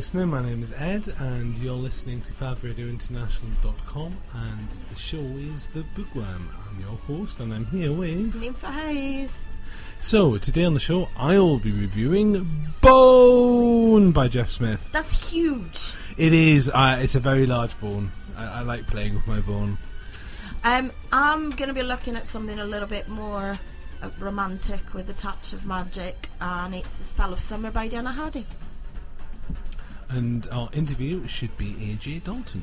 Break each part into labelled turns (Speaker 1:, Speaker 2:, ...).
Speaker 1: Listener. My name is Ed, and you're listening to FabRadioInternational.com, and the show is The Bookworm. I'm your host, and I'm here with.
Speaker 2: Ninfa Hayes.
Speaker 1: So, today on the show, I'll be reviewing Bone by Jeff Smith.
Speaker 2: That's huge.
Speaker 1: It is, uh, it's a very large bone. I, I like playing with my bone.
Speaker 2: Um, I'm going to be looking at something a little bit more uh, romantic with a touch of magic, and it's The Spell of Summer by Dianna Hardy.
Speaker 1: And our interview should be AJ Dalton.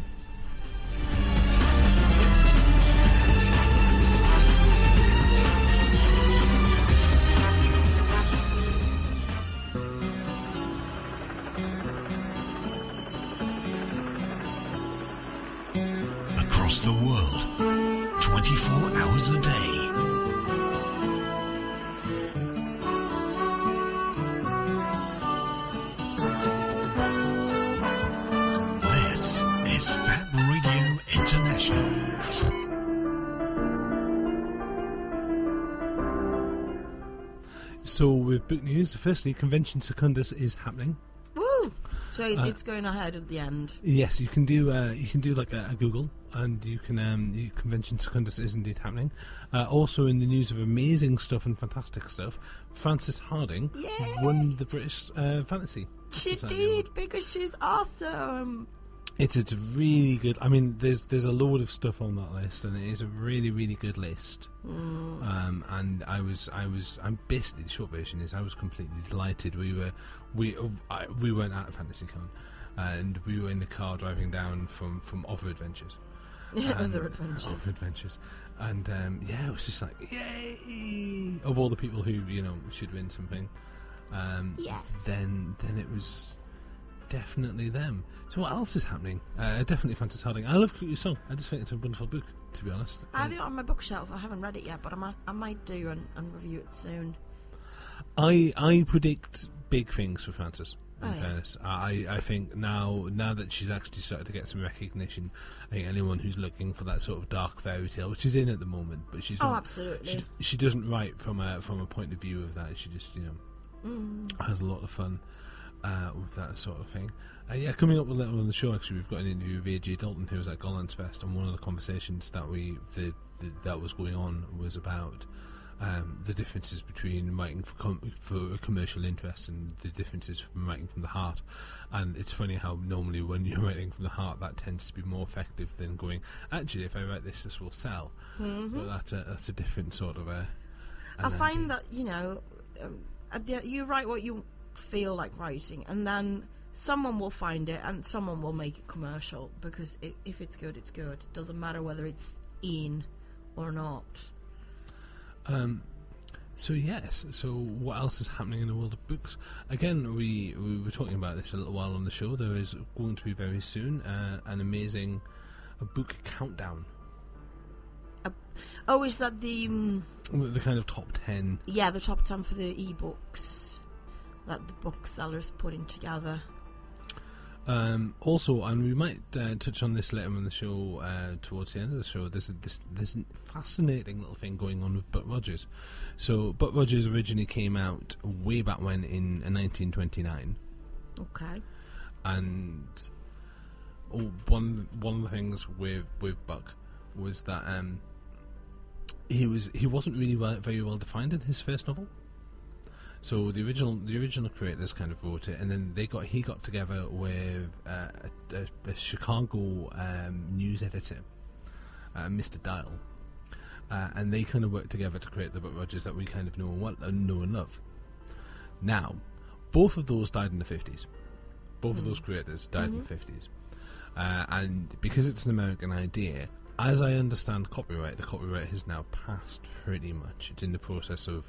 Speaker 1: So, with book news, firstly, Convention Secundus is happening.
Speaker 2: Woo! So
Speaker 1: Uh,
Speaker 2: it's going ahead at the end.
Speaker 1: Yes, you can do. Uh, you can do like a, a Google, and you can. Um, convention secundus is indeed happening. Uh, also, in the news of amazing stuff and fantastic stuff, Frances Hardinge
Speaker 2: Yay!
Speaker 1: won the British uh, Fantasy.
Speaker 2: She
Speaker 1: Society
Speaker 2: did
Speaker 1: Award.
Speaker 2: because she's awesome.
Speaker 1: It's it's really good. I mean, there's there's a load of stuff on that list, and it is a really really good list. Um, and I was I was I'm basically the short version is I was completely delighted. We were we uh, I, we weren't at FantasyCon, and we were in the car driving down from from Other Adventures.
Speaker 2: Yeah, other
Speaker 1: Um,
Speaker 2: adventures.
Speaker 1: Other adventures, and um, yeah, it was just like yay! Of all the people who you know should win something, um,
Speaker 2: Yes.
Speaker 1: then then it was definitely them. So what else is happening? Uh, definitely Frances Hardinge. I love Your Song. I just think it's a wonderful book, to be honest.
Speaker 2: I have it on my bookshelf. I haven't read it yet, but I might, I might do and, and review it soon.
Speaker 1: I I predict big things for Frances. In
Speaker 2: Oh, yeah.
Speaker 1: fairness, I I think now now that she's actually started to get some recognition, I think anyone who's looking for that sort of dark fairy tale, which is in at the moment, but she's
Speaker 2: Oh,
Speaker 1: not,
Speaker 2: absolutely.
Speaker 1: she, she doesn't write from a from a point of view of that. She just you know
Speaker 2: Mm.
Speaker 1: has a lot of fun uh, with that sort of thing. Uh, yeah, coming up later on the show, actually, we've got an interview with AJ Dalton, who was at Gollancz Fest, and one of the conversations that we the, the, that was going on was about um, the differences between writing for, com- for a commercial interest and the differences from writing from the heart. And it's funny how normally when you're writing from the heart, that tends to be more effective than going. Actually, if I write this, this will sell. But that's a that's a different sort of a.
Speaker 2: Mm-hmm. I find
Speaker 1: idea.
Speaker 2: that you know, um, at the, you write what you feel like writing, and then someone will find it, and someone will make it commercial because i if it's good, it's good. It doesn't matter whether it's in or not.
Speaker 1: Um, so yes, so what else is happening in the world of books? Again, we we were talking about this a little while on the show. There is going to be very soon uh, an amazing a book countdown,
Speaker 2: Oh, is that the um,
Speaker 1: the kind of top ten.
Speaker 2: yeah the top ten for the ebooks that the booksellers putting together?
Speaker 1: Um, also, and we might uh, touch on this later on the show uh, towards the end of the show. There's a, this a fascinating little thing going on with Buck Rogers. So Buck Rogers originally came out way back when in uh, 1929.
Speaker 2: Okay.
Speaker 1: and oh, one one of the things with with Buck was that um, he was he wasn't really well, very well defined in his first novel. So the original the original creators kind of wrote it, and then they got he got together with uh, a, a, a Chicago um, news editor, uh, Mr. Dille, uh, and they kind of worked together to create the Buck Rogers that we kind of know and, what, uh, know and love. Now, both of those died in the fifties. Both of those creators died in the fifties, uh, and because it's an American idea, as I understand copyright, the copyright has now passed pretty much. It's in the process of,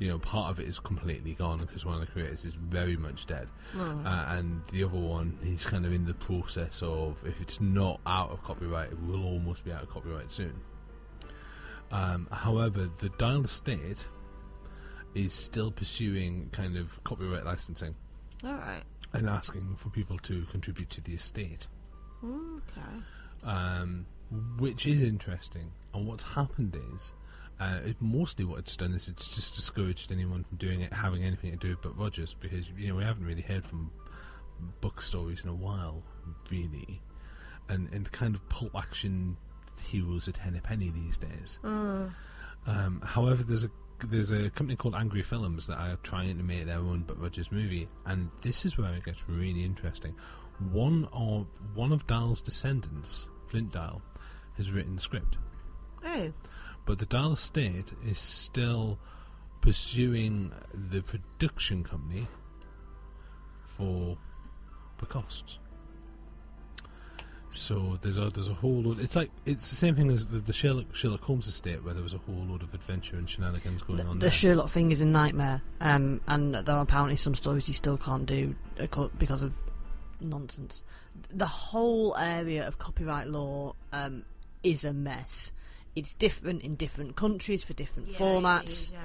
Speaker 1: you know, part of it is completely gone because one of the creators is very much dead, uh, and the other one is kind of in the process of if it's not out of copyright, it will almost be out of copyright soon. Um, however, the Dille Estate is still pursuing kind of copyright licensing
Speaker 2: All right.
Speaker 1: and asking for people to contribute to the estate,
Speaker 2: Okay.
Speaker 1: um, which is interesting. And what's happened is, uh, it, mostly what it's done is it's just discouraged anyone from doing it, having anything to do with Buck Rogers, because you know we haven't really heard from book stories in a while, really, and and kind of pulp action heroes at ten a penny these days. Um, however, there's a there's a company called Angry Films that are trying to make their own Buck Rogers movie, and this is where it gets really interesting. One of one of Dille's descendants, Flint Dille, has written the script,
Speaker 2: Oh,
Speaker 1: but the Dille estate is still pursuing the production company for the costs. So there's a there's a whole load. It's like it's the same thing as with the Sherlock Sherlock Holmes estate, where there was a whole load of adventure and shenanigans going
Speaker 3: The,
Speaker 1: on.
Speaker 3: the
Speaker 1: there.
Speaker 3: Sherlock thing is a nightmare, um, and there are apparently some stories you still can't do because of nonsense. The whole area of copyright law um, is a mess. It's different in different countries for different
Speaker 2: yeah,
Speaker 3: formats.
Speaker 2: yeah.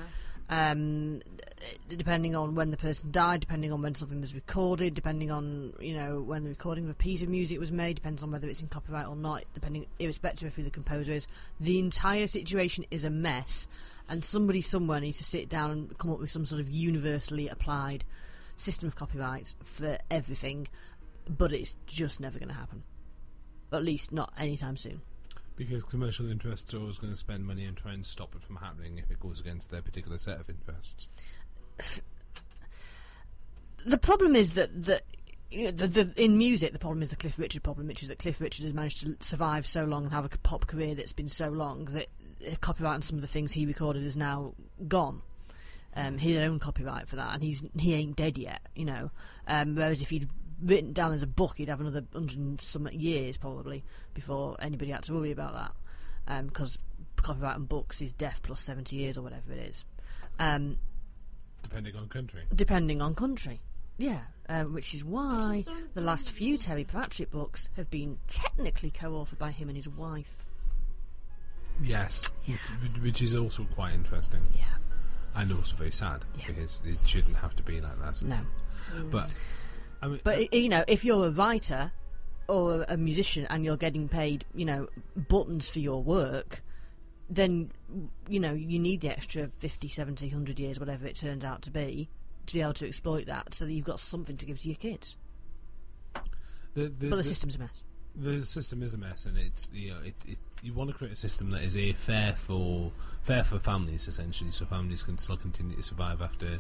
Speaker 3: um, depending on when the person died, depending on when something was recorded, depending on you know when the recording of a piece of music was made, depends on whether it's in copyright or not, depending irrespective of who the composer is. The entire situation is a mess, and somebody somewhere needs to sit down and come up with some sort of universally applied system of copyrights for everything. But it's just never going to happen. At least not anytime soon.
Speaker 1: Because commercial interests are always going to spend money and try and stop it from happening if it goes against their particular set of interests.
Speaker 3: the problem is that that you know, the, the, in music, the problem is the Cliff Richard problem, which is that Cliff Richard has managed to survive so long and have a pop career that's been so long that uh, copyright on some of the things he recorded is now gone. Um, had own copyright for that, and he's he ain't dead yet, you know. Um, whereas if he'd written down as a book, he'd have another hundred and some years probably before anybody had to worry about that, because copyright on books is death plus seventy years or whatever it is. Um,
Speaker 1: Depending on country.
Speaker 3: depending on country. Yeah, um, which is why
Speaker 2: just don't
Speaker 3: the last few Terry Pratchett books have been technically co-authored by him and his wife.
Speaker 1: Yes, which, which is also quite interesting
Speaker 3: Yeah,
Speaker 1: and also very sad
Speaker 3: Yeah.
Speaker 1: because it shouldn't have to be like that.
Speaker 3: no,
Speaker 1: But I mean,
Speaker 3: but i- you know, if you're a writer or a musician and you're getting paid, you know, buttons for your work, then you know you need the extra 50, 70, 100 years, whatever it turns out to be, to be able to exploit that, so that you've got something to give to your kids.
Speaker 1: the, the,
Speaker 3: But the
Speaker 1: the-
Speaker 3: system's a mess.
Speaker 1: the system is a mess, and it's you know it, it you want to create a system that is a fair for fair for families essentially, so families can still continue to survive after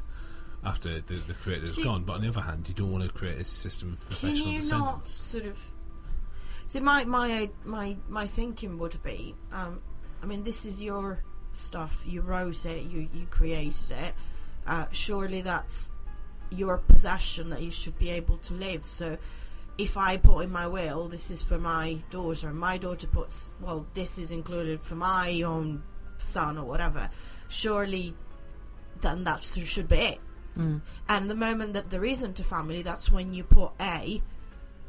Speaker 1: after the, the creator's
Speaker 2: See-
Speaker 1: gone. But on the other hand, you don't want to create a system of
Speaker 2: Can
Speaker 1: professional
Speaker 2: you not sort of see my my my my thinking would be um, I mean this is your stuff you wrote it you you created it uh, surely that's your possession that you should be able to live so if I put in my will this is for my daughter and my daughter puts well this is included for my own son or whatever surely then that should be it and the moment that there isn't a family, that's when you put A.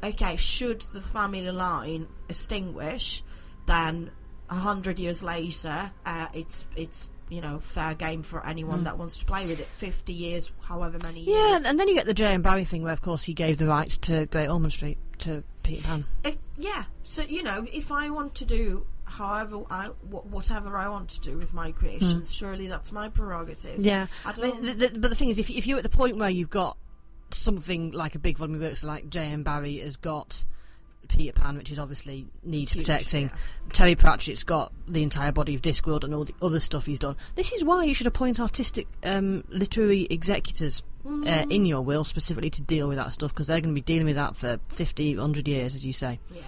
Speaker 2: Okay, should the family line extinguish, then a hundred years later, uh, it's it's you know fair game for anyone that wants to play with it. Fifty years, however many years.
Speaker 3: Yeah, and then you get the J. M. Barrie thing, where of course he gave the rights to Great Ormond Street to Peter Pan.
Speaker 2: Uh, yeah. So you know, if I want to do however I whatever I want to do with my creations, surely that's my prerogative.
Speaker 3: Yeah,
Speaker 2: I don't.
Speaker 3: mean, the, the, but the thing is, if, if you're at the point where you've got something like a big volume of works like J. M. Barrie has got Peter Pan, which is obviously needs
Speaker 2: Huge,
Speaker 3: protecting.
Speaker 2: yeah.
Speaker 3: Terry Pratchett's got the entire body of Discworld and all the other stuff he's done. This is why you should appoint artistic um, literary executors uh, in your will specifically to deal with that stuff because they're going to be dealing with that for 50, 100 years, as you say.
Speaker 2: yeah.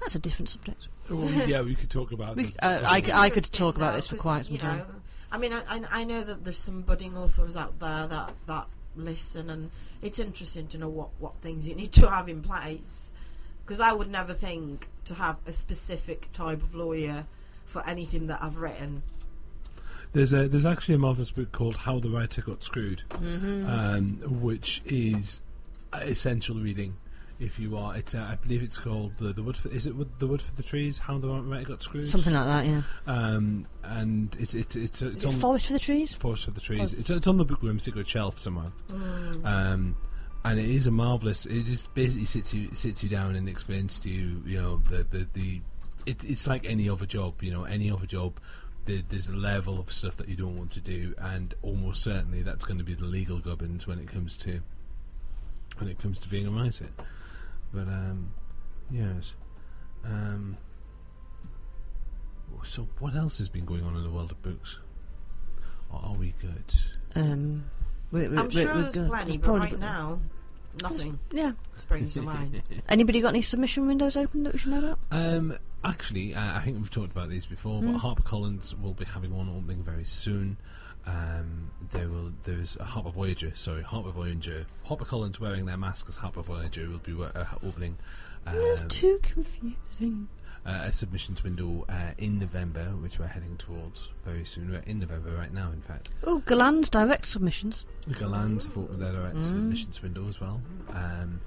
Speaker 3: That's a different subject.
Speaker 1: Well, yeah, we could talk about.
Speaker 3: We- uh, I- I could talk about this for quite some time.
Speaker 2: know, I mean, I, I- I know that there's some budding authors out there that that listen, and it's interesting to know what what things you need to have in place. Because I would never think to have a specific type of lawyer for anything that I've written.
Speaker 1: There's a there's actually a marvelous book called How the Writer Got Screwed,
Speaker 3: Mm-hmm.
Speaker 1: um, which is essential reading. If you are, it's uh, I believe it's called the the wood. For, is it wood, the wood for the trees? How the writer got screwed.
Speaker 3: Something like that, yeah.
Speaker 1: Um, and it's it's it's, it's
Speaker 3: Is it
Speaker 1: on
Speaker 3: Forest for the Trees?
Speaker 1: Forest for the Trees.
Speaker 3: Forest-
Speaker 1: It's, it's on the bookworm secret shelf somewhere. Um, and it is a marvelous. It just basically sits you sits you down and explains to you, you know, the the, the it, it's like any other job. You know, any other job. There, there's a level of stuff that you don't want to do, and almost certainly that's going to be the legal gubbins when it comes to when it comes to being a writer. But um, yes. Um, so, what else has been going on in the world of books? Or are we good?
Speaker 3: Um, we're, we're,
Speaker 2: I'm
Speaker 3: we're-
Speaker 2: sure
Speaker 3: we're
Speaker 2: there's
Speaker 3: good.
Speaker 2: plenty,
Speaker 3: There's
Speaker 2: but right now, nothing
Speaker 3: Yeah.
Speaker 2: springs to mind.
Speaker 3: Anybody got any submission windows open that we should know about?
Speaker 1: Um, actually, uh, I think we've talked about these before, but HarperCollins will be having one opening very soon. Um, there will there's a Harper Voyager, sorry, Harper Voyager. HarperCollins wearing their mask as Harper Voyager will be uh, opening.
Speaker 3: It's
Speaker 1: Um,
Speaker 3: too confusing.
Speaker 1: uh, a submissions window uh, in November, which we're heading towards very soon. We're in November right now, in fact.
Speaker 3: Oh, Gollancz direct submissions.
Speaker 1: Gollancz have opened their direct
Speaker 3: Mm.
Speaker 1: submissions window as well. Um,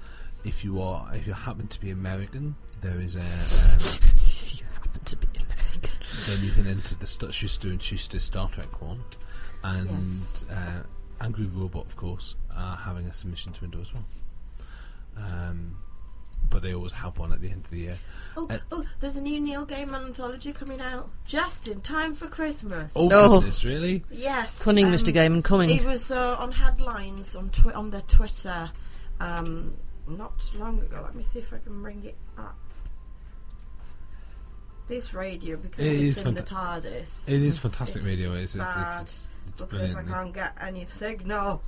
Speaker 1: if you are, if you happen to be American, there is a. Um,
Speaker 3: If you happen to be American.
Speaker 1: then you can enter the St- Schuster and Schuster Star Trek one, and
Speaker 2: Yes.
Speaker 1: uh, Angry Robot, of course, are having a submissions window as well. Um, but they always have one at the end of the year.
Speaker 2: Oh,
Speaker 1: Uh,
Speaker 2: oh, there's a new Neil Gaiman anthology coming out just in time for Christmas.
Speaker 1: Oh,
Speaker 3: Oh.
Speaker 1: goodness, really?
Speaker 2: Yes,
Speaker 3: Cunning,
Speaker 2: um,
Speaker 3: Mr. Gaiman, cunning.
Speaker 2: It was uh, on headlines on twi- on their Twitter um, not long ago. Let me see if I can bring it up. This radio because
Speaker 1: It
Speaker 2: it's
Speaker 1: is
Speaker 2: in the
Speaker 1: fanta-
Speaker 2: TARDIS.
Speaker 1: It is fantastic
Speaker 2: It's
Speaker 1: radio. It's, it's,
Speaker 2: bad
Speaker 1: it's, it's
Speaker 2: because I can't get any signal.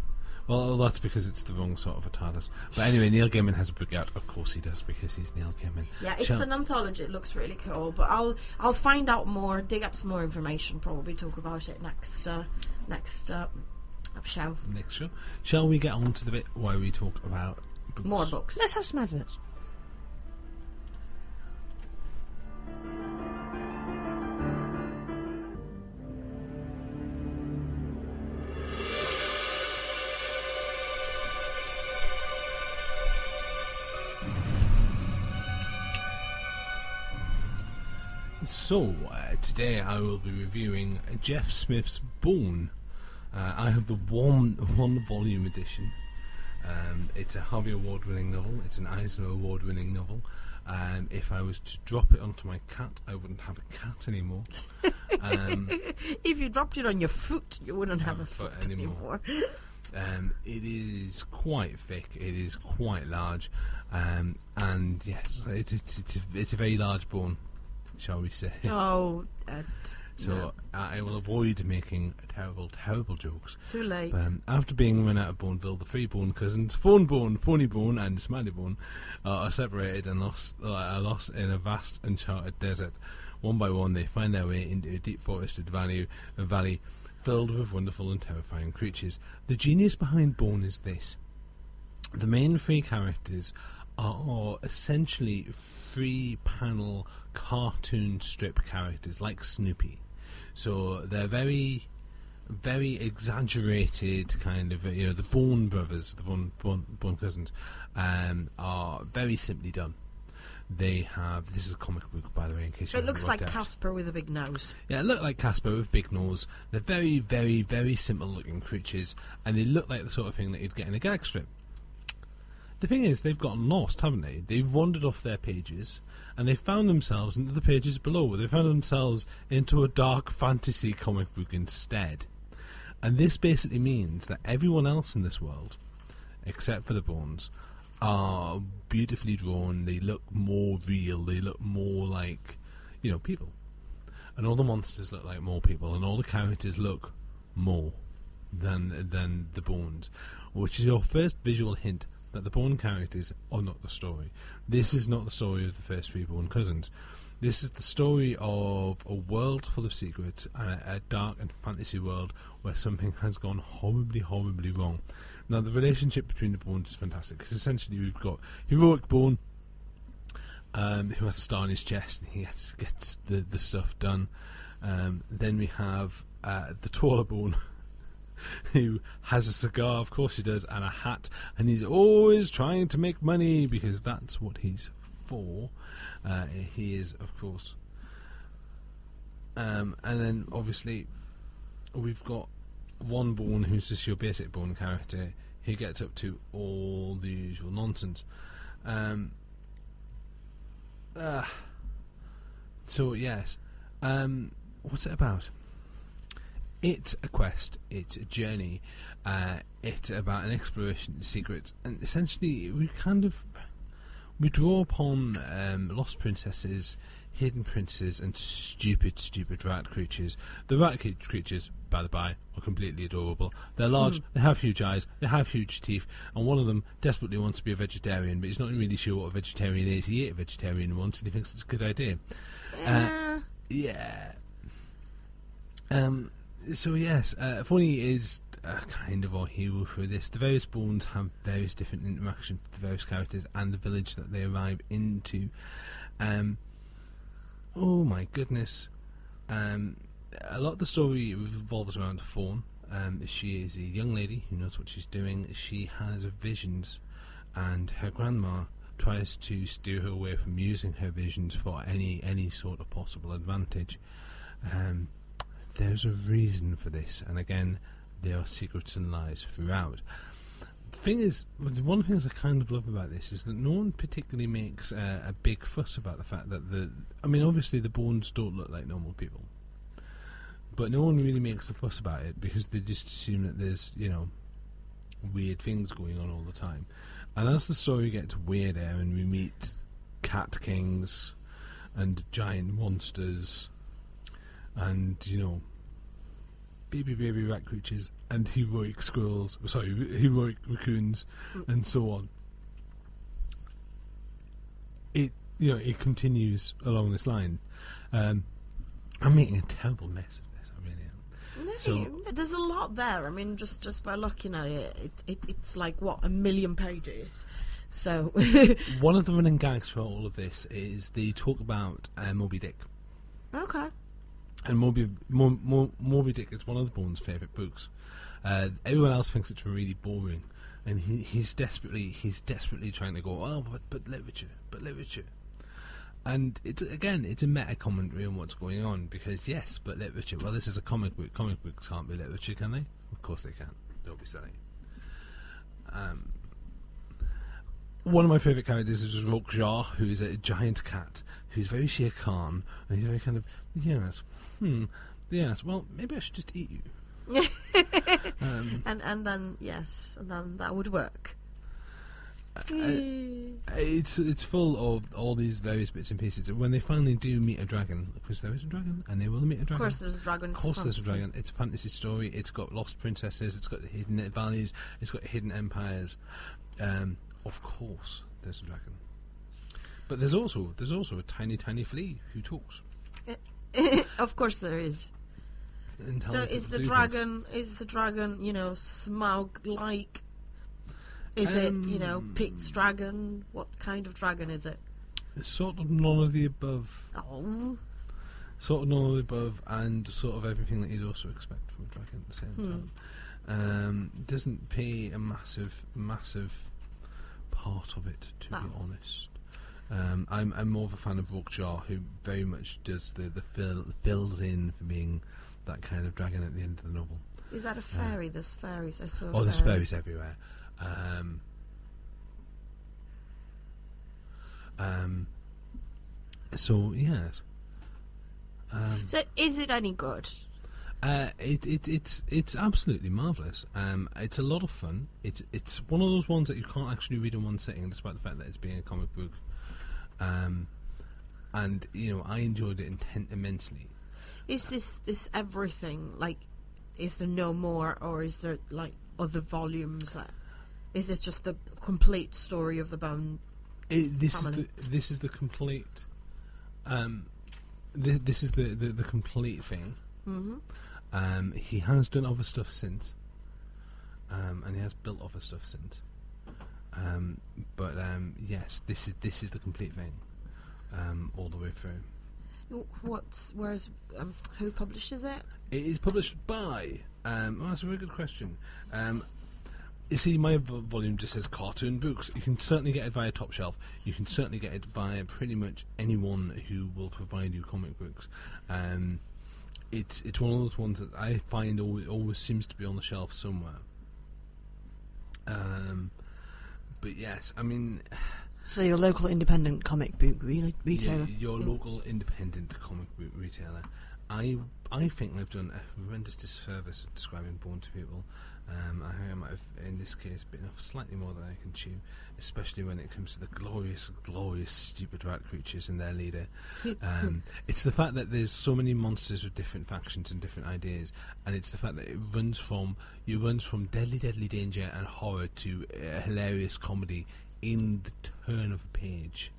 Speaker 1: Well, that's because it's the wrong sort of a TARDIS. But anyway, Neil Gaiman has a book out. Of course he does, because he's Neil Gaiman.
Speaker 2: Yeah, it's
Speaker 1: Shall-
Speaker 2: an anthology. It looks really cool, but I'll I'll find out more, dig up some more information, probably talk about it next uh, next uh, show.
Speaker 1: next show. Shall we get on to the bit where we talk about books?
Speaker 2: More books.
Speaker 3: Let's have some adverts.
Speaker 1: So, uh, today I will be reviewing Jeff Smith's Bone. Uh, I have the one one volume edition. Um, it's a Harvey Award winning novel. It's an Eisner Award winning novel. Um, if I was to drop it onto my cat, I wouldn't have a cat anymore. Um,
Speaker 2: If you dropped it on your foot, you wouldn't have a
Speaker 1: Have a foot
Speaker 2: foot
Speaker 1: anymore.
Speaker 2: anymore.
Speaker 1: Um, it is quite thick. It is quite large, um, and yes, it's it's it's a, it's a very large bone, shall we say?
Speaker 2: oh, Ed.
Speaker 1: So
Speaker 2: no.
Speaker 1: I will avoid making terrible, terrible jokes.
Speaker 2: too late.
Speaker 1: Um, after being run out of Boneville, the three Bone cousins, Fone Bone, Phony Bone, and Smiley Bone, uh, are separated and lost, uh, are lost in a vast uncharted desert. One by one, they find their way into a deep forested valley, a valley filled with wonderful and terrifying creatures. The genius behind Bone is this: the main three characters are essentially three-panel cartoon strip characters, like Snoopy. So they're very very exaggerated kind of you know the Bone brothers, the Bone, Bone, Bone cousins, um, are very simply done. They have this is a comic book by the way, in case you
Speaker 2: it looks like
Speaker 1: out.
Speaker 2: Casper with a big nose.
Speaker 1: Yeah, it looked like Casper with big nose. They're very, very, very simple looking creatures, and they look like the sort of thing that you'd get in a gag strip. The thing is, they've gotten lost, haven't they? They've wandered off their pages, and they found themselves into the pages below. They found themselves into a dark fantasy comic book instead. And this basically means that everyone else in this world, except for the Bones, are beautifully drawn. They look more real. They look more like, you know, people and all the monsters look like more people, and all the characters look more than than the Bones, which is your first visual hint that the Bone characters are not the story. This is not the story of the first three Bone cousins. This is the story of a world full of secrets, a, a dark and fantasy world where something has gone horribly, horribly wrong. Now, the relationship between the Bones is fantastic because essentially we've got heroic Bone, um, who has a star on his chest and he gets, gets the, the stuff done. Um, then we have uh, the taller bone who has a cigar, of course he does, and a hat, and he's always trying to make money because that's what he's for. Uh, he is, of course. Um, and then obviously we've got one Bone who's just your basic Bone character. He gets up to all the usual nonsense. Um, uh, so yes, um, what's it about? It's a quest, it's a journey, uh, it's about an exploration of secrets, and essentially we kind of we draw upon um, lost princesses, hidden princes, and stupid, stupid rat creatures. The rat creatures, by the by, are completely adorable. They're large, they have huge eyes, they have huge teeth, and one of them desperately wants to be a vegetarian, but he's not really sure what a vegetarian is. He ate a vegetarian once, and he thinks it's a good idea.
Speaker 2: Eh,
Speaker 1: Yeah. Um. So yes, uh, is uh, kind of our hero for this. The various Bones have various different interactions with the various characters and the village that they arrive into. Um. Oh my goodness. Um. A lot of the story revolves around Fawn. Um, she is a young lady who knows what she's doing. She has visions, and her grandma tries to steer her away from using her visions for any any sort of possible advantage. Um, there's a reason for this, and again, there are secrets and lies throughout. The thing is, one of the things I kind of love about this is that no one particularly makes uh, a big fuss about the fact that the. I mean, obviously, the Bones don't look like normal people, but no one really makes a fuss about it because they just assume that there's, you know, weird things going on all the time. And as the story gets weirder and we meet cat kings and giant monsters and, you know, baby baby rat creatures and heroic squirrels, sorry, heroic raccoons and so on. It, you know, it continues along this line. Um, I'm making a terrible mess of this, I really am.
Speaker 2: no,
Speaker 1: So-
Speaker 2: there's a lot there. I mean, just just by looking at it, it, it it's like what a million pages. So
Speaker 1: One of the running gags for all of this is they talk about uh, Moby Dick.
Speaker 2: okay,
Speaker 1: And Moby, Mo, Mo, Moby Dick is one of the Bone's favourite books. Uh, everyone else thinks it's really boring, and he, he's desperately he's desperately trying to go, oh, but but literature, but literature. And it's again, it's a meta commentary on what's going on because yes, but literature. Well, this is a comic book. Comic books can't be literature, can they? Of course they can. Don't be silly. Um, one of my favourite characters is RockJaw, who is a giant cat who's very Shere Khan, and he's very kind of yes, hmm, yes. Well, maybe I should just eat you. um,
Speaker 2: and and then yes, and then that would work.
Speaker 1: it's it's full of all these various bits and pieces. When they finally do meet a dragon, because there is a dragon, and they will meet a dragon.
Speaker 2: of course, there's a dragon.
Speaker 1: Of course, there's a dragon. It's a fantasy story. It's got lost princesses. It's got hidden valleys. It's got hidden empires. Um, of course, there's a dragon. But there's also there's also a tiny tiny flea who talks.
Speaker 2: of course, there is. So is the dragon is the dragon you know smug like? Is it you know
Speaker 1: Um,
Speaker 2: Pete's dragon? What kind of dragon is it?
Speaker 1: It's sort of none of the above.
Speaker 2: Oh,
Speaker 1: Sort of none of the above, and sort of everything that you'd also expect from a dragon at the same
Speaker 2: Hmm.
Speaker 1: time. Um, doesn't pay a massive, massive part of it, to be honest. Um, I'm I'm more of a fan of RockJaw, who very much does the the fill fills in for being that kind of dragon at the end of the novel.
Speaker 2: is that a fairy? There's fairies. I saw.
Speaker 1: Oh, there's fairies everywhere. Um, um, so yes. Um,
Speaker 2: So is it any good?
Speaker 1: uh, it, it it's it's absolutely marvelous. Um, it's a lot of fun. It's it's one of those ones that you can't actually read in one sitting, despite the fact that it's being a comic book. Um, and you know, I enjoyed it inten- immensely.
Speaker 2: Is this this everything? Like, is there no more, or is there like other volumes? That, is this just the complete story of the bone?
Speaker 1: It, this
Speaker 2: Family.
Speaker 1: is the this is the complete. Um, this, this is the, the the complete thing.
Speaker 2: Mm-hmm.
Speaker 1: Um, he has done other stuff since, um, and he has built other stuff since. Um, but um, yes, this is this is the complete thing, um, all the way through.
Speaker 2: What's where's um, who publishes it?
Speaker 1: It is published by. Um, oh, that's a very good question. Um, you see, my vo- volume just says cartoon books. You can certainly get it via Top Shelf. You can certainly get it via pretty much anyone who will provide you comic books. Um, it's it's one of those ones that I find always, always seems to be on the shelf somewhere. Um, but yes, I mean,
Speaker 3: So your local independent comic book re- retailer.
Speaker 1: yeah, your local independent comic book retailer. I I think I've done a horrendous disservice of describing Bone to people. Um, I think I might have, in this case, bitten off slightly more than I can chew, especially when it comes to the glorious, glorious, stupid rat creatures and their leader. Um, it's the fact that there's so many monsters with different factions and different ideas, and it's the fact that it runs from it runs from deadly, deadly danger and horror to uh, hilarious comedy in the turn of a page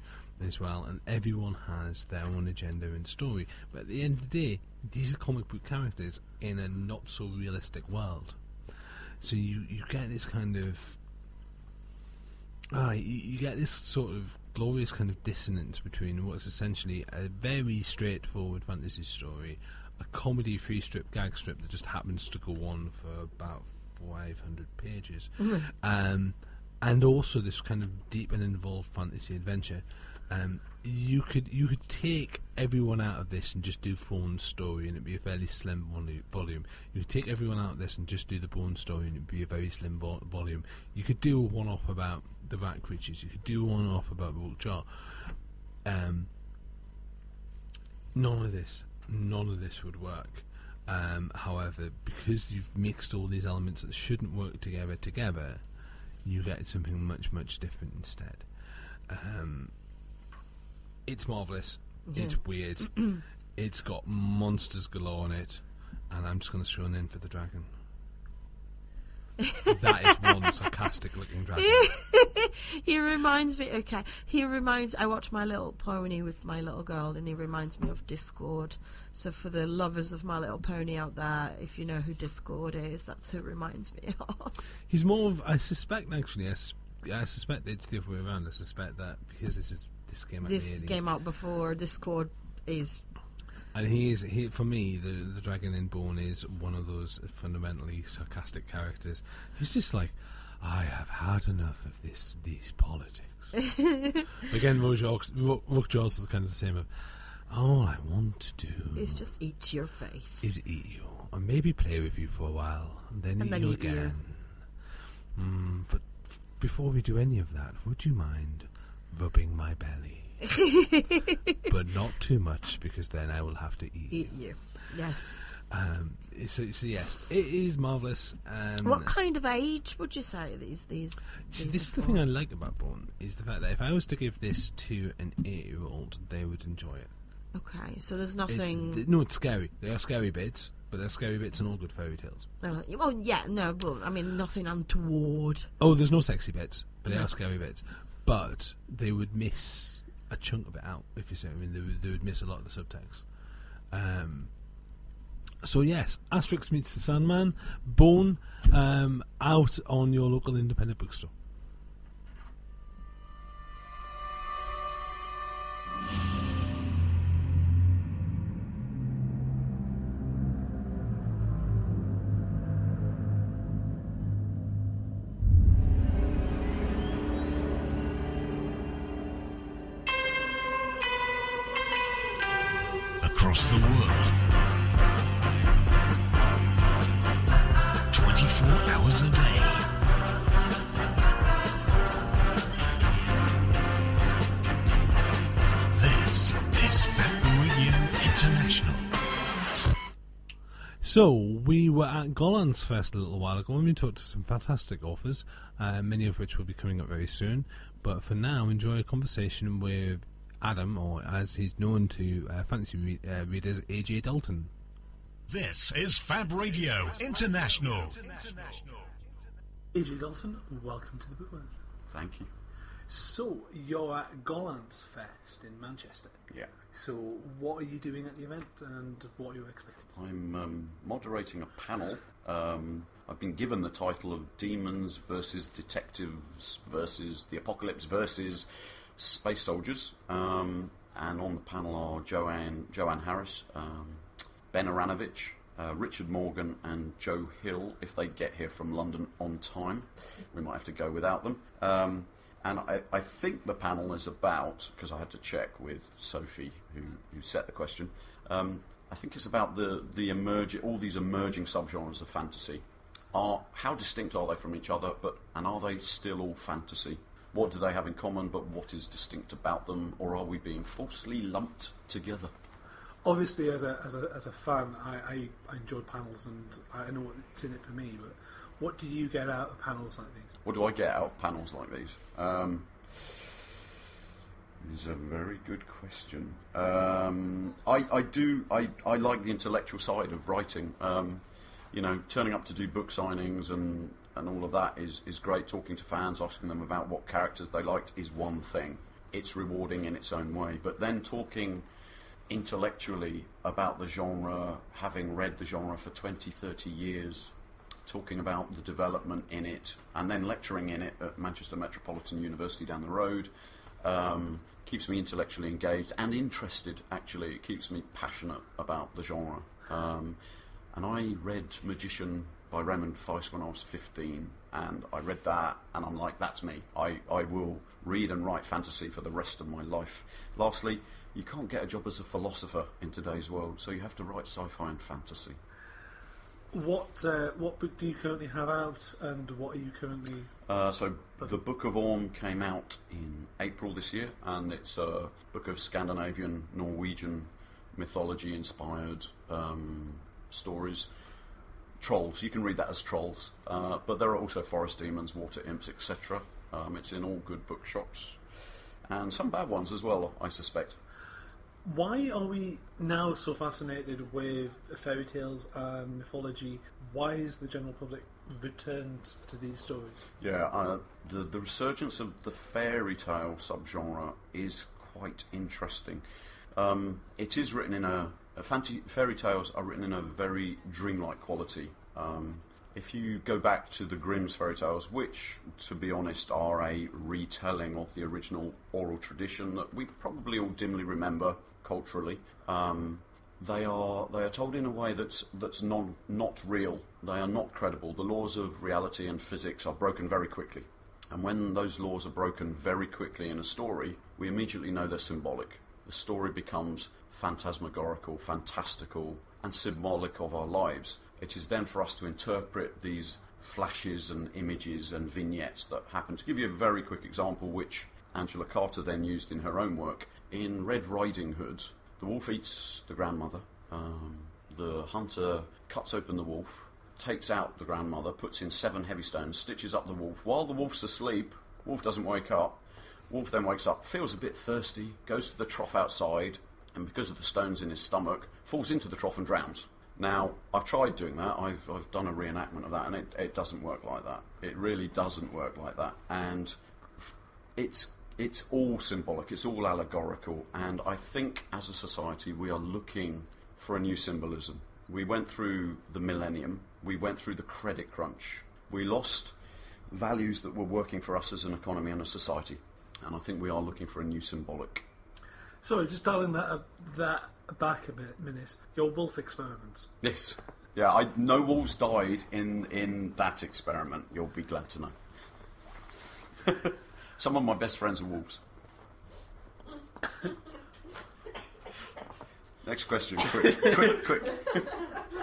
Speaker 1: as well, and everyone has their own agenda and story. But at the end of the day, these are comic book characters in a not so realistic world. So you, you get this kind of ah, you, you get this sort of glorious kind of dissonance between what's essentially a very straightforward fantasy story, a comedy free strip gag strip that just happens to go on for about 500 pages, um, and also this kind of deep and involved fantasy adventure. Um, you could you could take everyone out of this and just do Fawn's story, and it'd be a fairly slim volume. You could take everyone out of this and just do the Bone story, and it'd be a very slim vo- volume. You could do a one-off about the rat creatures. You could do one-off about RockJaw. Um, none of this, none of this would work. Um, however, because you've mixed all these elements that shouldn't work together together, you get something much much different instead. Um, it's marvelous. It's weird. it's got monsters galore in it, and I'm just going to throw an in for the dragon. that is one sarcastic looking dragon.
Speaker 2: he reminds me. Okay, he reminds. I watch My Little Pony with my little girl, and he reminds me of Discord. So for the lovers of My Little Pony out there, if you know who Discord is, that's who it reminds me of.
Speaker 1: He's more of. I suspect actually. I, I suspect it's the other way around. I suspect that because this is this came out
Speaker 2: This
Speaker 1: the 80s,
Speaker 2: came out before Discord is.
Speaker 1: and he is he for me the the dragon in Bone is one of those fundamentally sarcastic characters. He's just like, I have had enough of this these politics. Again, RockJaw is kind of the same. Of all I want to do
Speaker 2: is just eat your face.
Speaker 1: is eat you, or maybe play with you for a while, and then
Speaker 2: And
Speaker 1: eat
Speaker 2: then
Speaker 1: you
Speaker 2: eat you.
Speaker 1: again. Mm, but f- before we do any of that, would you mind rubbing my belly? but not too much, because then I will have to eat.
Speaker 2: eat you. Yes.
Speaker 1: Um, so, so yes, it is marvelous. Um,
Speaker 2: What kind of age would you say these these?
Speaker 1: see,
Speaker 2: these
Speaker 1: this is the thing I like about Bone is the fact that if I was to give this to an eight-year-old, they would enjoy it.
Speaker 2: Okay, so there's nothing.
Speaker 1: th- no, it's scary. There are scary bits, but there are scary bits in all good fairy tales.
Speaker 2: no, well, yeah, no, but I mean nothing untoward.
Speaker 1: Oh, there's no sexy bits, but they
Speaker 2: No
Speaker 1: are scary bits. But they would miss a chunk of it out, if you see what I mean. They would, they would miss a lot of the subtext. Um, so, yes, Asterix meets the Sandman, Bone, um, out on your local independent bookstore. So, we were at Gollancz Fest a little while ago and we talked to some fantastic authors, uh, many of which will be coming up very soon. But for now, enjoy a conversation with Adam, or as he's known to uh, fantasy re- uh, readers, AJ Dalton.
Speaker 4: This is Fab Radio International.
Speaker 1: AJ Dalton, welcome to the Bookworm.
Speaker 5: Thank you.
Speaker 1: So, you're at Gollancz Fest in Manchester.
Speaker 5: Yeah.
Speaker 1: So, what are you doing at the event and what are you expecting?
Speaker 5: I'm um, moderating a panel. Um, I've been given the title of Demons versus Detectives versus the Apocalypse versus Space Soldiers. Um, and on the panel are Joanne, Joanne Harris, um, Ben Aaronovitch, uh, Richard Morgan, and Joe Hill. If they get here from London on time, we might have to go without them. And I, I think the panel is about, because I had to check with Sophie, who, who set the question, um, I think it's about the, the emerging, all these emerging subgenres of fantasy. Are How distinct are they from each other, but and are they still all fantasy? What do they have in common, but what is distinct about them, or are we being falsely lumped together?
Speaker 6: obviously, as a as a as a fan, I, I, I enjoy panels and I know what's in it for me. But what do you get out of panels like these?
Speaker 5: What do I get out of panels like these? Um, is a very good question. Um, I, I do I, I like the intellectual side of writing. Um, you know, turning up to do book signings and, and all of that is, is great. Talking to fans, asking them about what characters they liked is one thing. It's rewarding in its own way. But then talking intellectually about the genre, having read the genre for 20, 30 years, talking about the development in it, and then lecturing in it at Manchester Metropolitan University down the road. Um, keeps me intellectually engaged and interested, actually. It keeps me passionate about the genre. Um, and I read Magician by Raymond Feist when I was 15, and I read that, and I'm like, that's me. I, I will read and write fantasy for the rest of my life. Lastly, you can't get a job as a philosopher in today's world, so you have to write sci fi and fantasy.
Speaker 6: What uh, what book do you currently have out, and what are you currently?
Speaker 5: Uh, so the Book of Orm came out in April this year, and it's a book of Scandinavian, Norwegian mythology inspired um, stories. Trolls, you can read that as trolls, uh, but there are also forest demons, water imps, etc. Um, it's in all good bookshops, and some bad ones as well, I suspect.
Speaker 6: Why are we now so fascinated with fairy tales and mythology? Why is the general public returned to these stories?
Speaker 5: Yeah, uh, the the resurgence of the fairy tale subgenre is quite interesting. Um, it is written in a, a fairy tales are written in a very dreamlike quality. Um, if you go back to the Grimm's fairy tales, which, to be honest, are a retelling of the original oral tradition that we probably all dimly remember culturally, um, they are they are told in a way that's that's non not real. They are not credible. The laws of reality and physics are broken very quickly, and when those laws are broken very quickly in a story, we immediately know they're symbolic. The story becomes phantasmagorical, fantastical, and symbolic of our lives. It is then for us to interpret these flashes and images and vignettes that happen. To give you a very quick example, which Angela Carter then used in her own work, in Red Riding Hood, the wolf eats the grandmother. Um, the hunter cuts open the wolf, takes out the grandmother, puts in seven heavy stones, stitches up the wolf. While the wolf's asleep, wolf doesn't wake up. Wolf then wakes up, feels a bit thirsty, goes to the trough outside, and because of the stones in his stomach, falls into the trough and drowns. Now, I've tried doing that. I've, I've done a reenactment of that, and it, it doesn't work like that. It really doesn't work like that. And it's it's all symbolic. It's all allegorical. And I think as a society, we are looking for a new symbolism. We went through the millennium. We went through the credit crunch. We lost values that were working for us as an economy and a society. And I think we are looking for a new symbolic.
Speaker 6: Sorry, just dialing that that back a bit, minute. Your wolf experiments.
Speaker 5: Yes. Yeah, I, no wolves died in, in that experiment, you'll be glad to know. Some of my best friends are wolves. Next question, quick, quick, quick.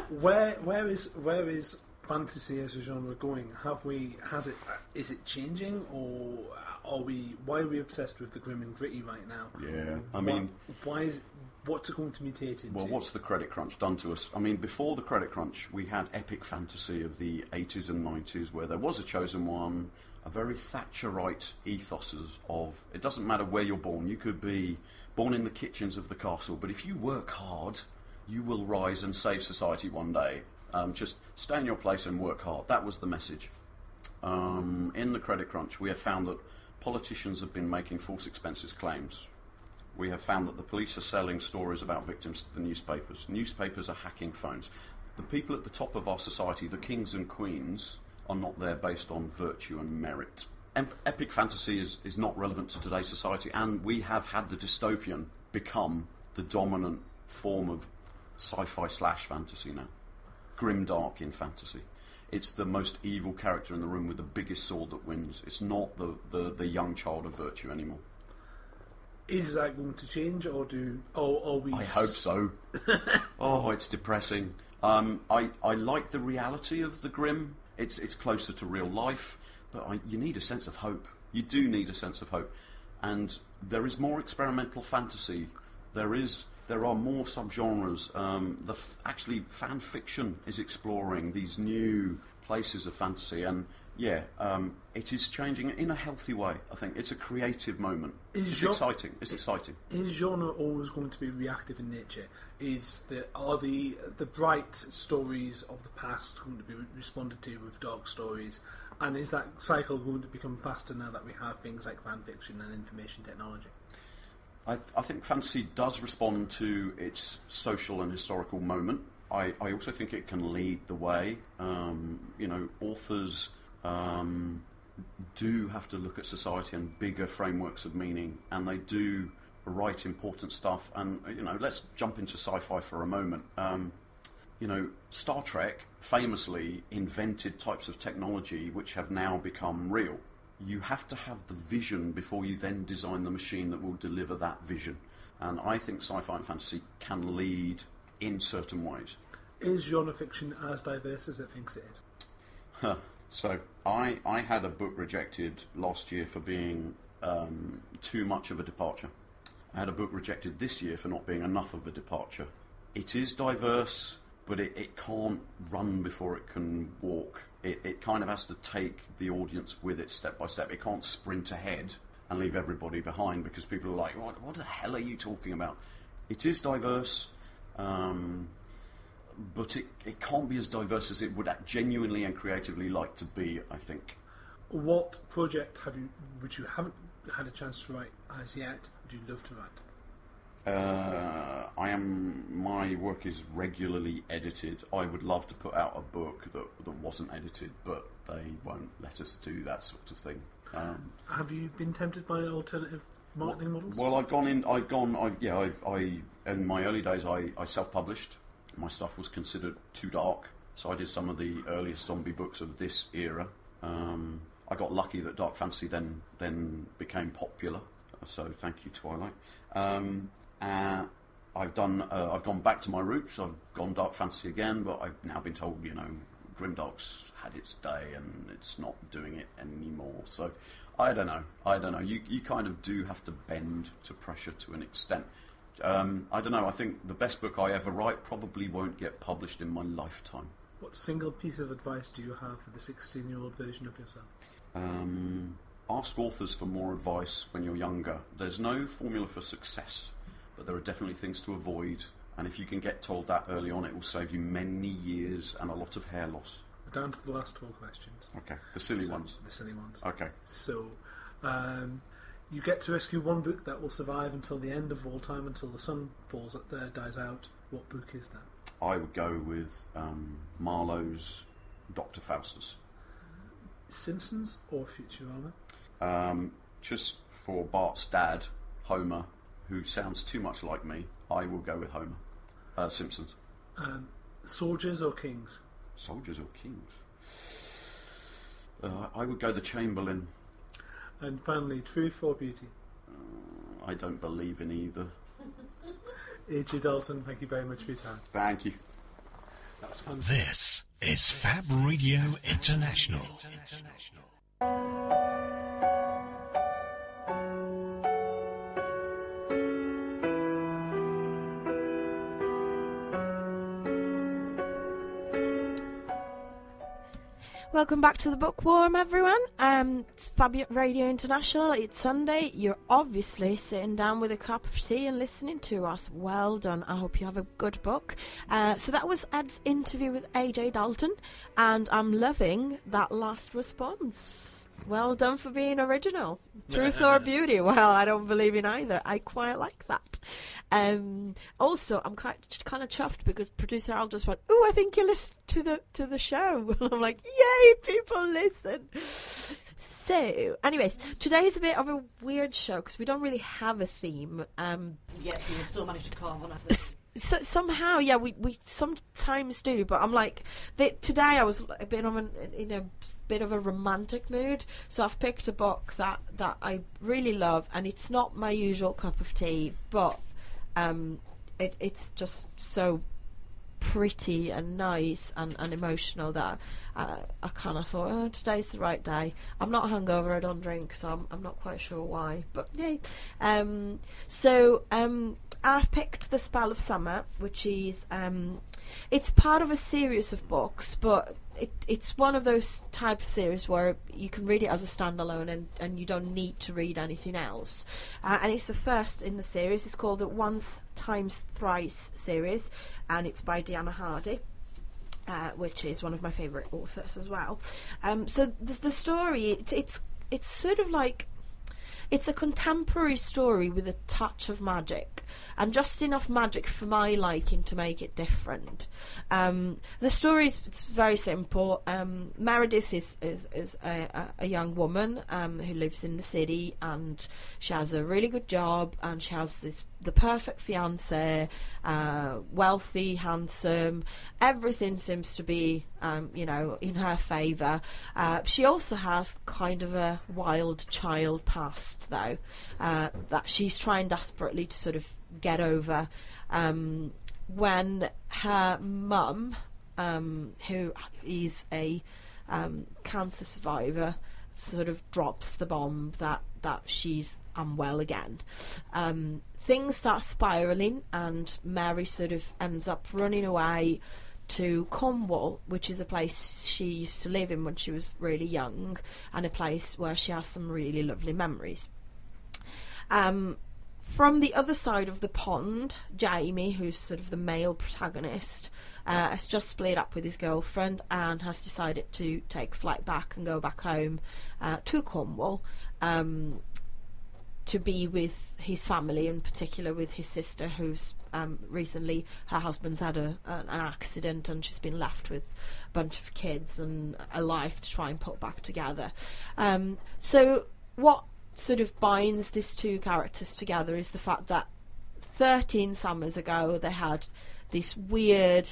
Speaker 6: Where where is where is fantasy as a genre going? Have we has it is it changing or are we why are we obsessed with the grim and gritty right now?
Speaker 5: Yeah, I
Speaker 6: Why-
Speaker 5: mean,
Speaker 6: why, is what's it going to mutate into?
Speaker 5: well, what's the credit crunch done to us? I mean, before the credit crunch, we had epic fantasy of the 80s and 90s where there was a chosen one, a very Thatcherite ethos of it doesn't matter where you're born, you could be born in the kitchens of the castle, but if you work hard, you will rise and save society one day. Um, just stay in your place and work hard. That was the message. Um, in the credit crunch, we have found that politicians have been making false expenses claims. We have found that the police are selling stories about victims to the newspapers. Newspapers are hacking phones. The people at the top of our society, the kings and queens, are not there based on virtue and merit. Ep- epic fantasy is, is not relevant to today's society, and we have had the dystopian become the dominant form of sci fi slash fantasy now. Grim dark in fantasy. It's the most evil character in the room with the biggest sword that wins. It's not the, the, the young child of virtue anymore.
Speaker 6: is that going to change or do or are we
Speaker 5: I hope so. oh, it's depressing. Um, I, I like the reality of the grim. It's it's closer to real life, but I, you need a sense of hope. You do need a sense of hope, and there is more experimental fantasy there is there are more subgenres. Um, the f- actually fan fiction is exploring these new places of fantasy, and yeah, um, it is changing in a healthy way. I think it's a creative moment.
Speaker 6: Is
Speaker 5: it's
Speaker 6: your-
Speaker 5: exciting. It's exciting.
Speaker 6: Is genre always going to be reactive in nature? Is the are the the bright stories of the past going to be responded to with dark stories? And is that cycle going to become faster now that we have things like fan fiction and information technology?
Speaker 5: I, th- I think fantasy does respond to its social and historical moment. I, I also think it can lead the way. Um, you know, authors um, do have to look at society and bigger frameworks of meaning, and they do write important stuff. And you know, let's jump into sci-fi for a moment. Um, you know, Star Trek famously invented types of technology which have now become real. You have to have the vision before you then design the machine that will deliver that vision. And I think sci fi and fantasy can lead in certain ways.
Speaker 6: Is genre fiction as diverse as it thinks it is?
Speaker 5: Huh. So I, I had a book rejected last year for being um, too much of a departure. I had a book rejected this year for not being enough of a departure. It is diverse, but it, it can't run before it can walk. It, it kind of has to take the audience with it step by step. It can't sprint ahead and leave everybody behind because people are like, what, what the hell are you talking about? It is diverse. Um, but it, it can't be as diverse as it would act genuinely and creatively like to be, I think.
Speaker 6: What project have you, which you haven't had a chance to write as yet, would you love to write?
Speaker 5: Uh, I am. My work is regularly edited. I would love to put out a book that, that wasn't edited, but they won't let us do that sort of thing. Um,
Speaker 6: Have you been tempted by alternative marketing models?
Speaker 5: well, I've gone in. I've gone. I yeah. I've, I in my early days, I, I self-published. My stuff was considered too dark, so I did some of the earliest zombie books of this era. Um, I got lucky that dark fantasy then then became popular. So thank you, Twilight. Um, uh, I've done. Uh, I've gone back to my roots. I've gone dark fantasy again, but I've now been told, you know, Grimdark's had its day and it's not doing it anymore. So I don't know. I don't know. You you kind of do have to bend to pressure to an extent. Um, I don't know. I think the best book I ever write probably won't get published in my lifetime.
Speaker 6: What single piece of advice do you have for the 16 year old version of yourself?
Speaker 5: Um, ask authors for more advice when you're younger. There's no formula for success, but there are definitely things to avoid. And if you can get told that early on, it will save you many years and a lot of hair loss.
Speaker 6: We're down to the last 12 questions.
Speaker 5: Okay, the silly ones.
Speaker 6: The silly ones.
Speaker 5: Okay.
Speaker 6: So, um, you get to rescue one book that will survive until the end of all time, until the sun falls, uh, dies out. What book is that?
Speaker 5: I would go with um, Marlowe's Dr. Faustus.
Speaker 6: Simpsons or Futurama?
Speaker 5: Um, just for Bart's dad, Homer, who sounds too much like me, I will go with Homer. Uh, Simpsons.
Speaker 6: Um, soldiers or kings?
Speaker 5: Soldiers or kings? Uh, I would go the Chamberlain.
Speaker 6: And finally, truth or beauty?
Speaker 5: I don't believe in either.
Speaker 6: A.J. Dalton, thank you very much for your time.
Speaker 5: Thank you.
Speaker 6: That was fun.
Speaker 4: This is Fab Radio international International.
Speaker 2: Welcome back to the Bookworm, everyone. Um, it's Fab Radio International. It's Sunday. You're obviously sitting down with a cup of tea and listening to us. Well done. I hope you have a good book. Uh, so that was Ed's interview with AJ Dalton, and I'm loving that last response. Well done for being original. Truth or beauty? Well, I don't believe in either. I quite like that. Um, also, I'm quite kind of chuffed because producer Al just went, "Oh, I think you listen to the to the show." I'm like, "Yay, people listen!" So, anyways, today is a bit of a weird show because we don't really have a theme. Um,
Speaker 3: Yes, you still managed to carve on after
Speaker 2: so, somehow, yeah, we, we sometimes do, but I'm like, the, today I was a bit of an, in a bit of a romantic mood, so I've picked a book that, that I really love, and it's not my usual cup of tea, but um, it, it's just so pretty and nice and, and emotional that uh, I kind of thought, oh, today's the right day. I'm not hungover, I don't drink, so I'm, I'm not quite sure why, but yay. Um, so um, I've picked The Spell of Summer, which is um, it's part of a series of books, but it, it's one of those type of series where you can read it as a standalone and, and you don't need to read anything else. Uh, and it's the first in the series. It's called the Once Times Thrice series, and it's by Dianna Hardy. Uh, which is one of my favourite authors as well. Um, so the, the story, it's, it's it's sort of like it's a contemporary story with a touch of magic, and just enough magic for my liking to make it different. Um, the story is very simple. Um, Meredith is is, is a, a, young woman um, who lives in the city, and she has a really good job, and she has this the perfect fiance, uh, wealthy, handsome. Everything seems to be, um, you know, in her favour. Uh, she also has kind of a wild child past, though, uh, that she's trying desperately to sort of get over. Um, when her mum, um, who is a um, cancer survivor, sort of drops the bomb that that she's unwell again. Um, things start spiraling, and Mary sort of ends up running away to Cornwall, which is a place she used to live in when she was really young, and a place where she has some really lovely memories. Um, from the other side of the pond, Jamie, who's sort of the male protagonist, uh, has just split up with his girlfriend and has decided to take flight back and go back home uh, to Cornwall. Um, to be with his family, in particular with his sister, who's um, recently her husband's had a, an accident and she's been left with a bunch of kids and a life to try and put back together. Um, so, what sort of binds these two characters together is the fact that 13 summers ago they had this weird,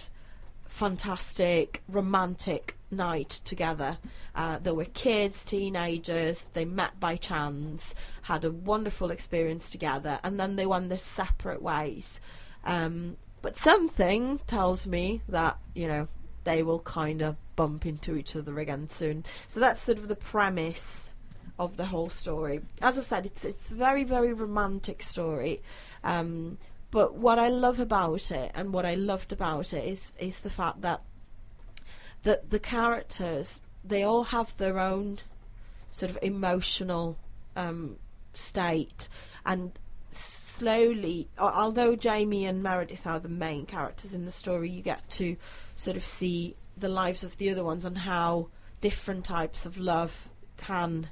Speaker 2: fantastic, romantic night together. Uh, there were kids, teenagers, they met by chance, had a wonderful experience together, and then they went their separate ways. Um, but something tells me that, you know, they will kind of bump into each other again soon. So that's sort of the premise of the whole story. As I said, it's it's a very very romantic story. Um, but what I love about it, and what I loved about it, is is the fact that that the characters they all have their own sort of emotional um, state, and slowly, although Jamie and Meredith are the main characters in the story, you get to sort of see the lives of the other ones and how different types of love can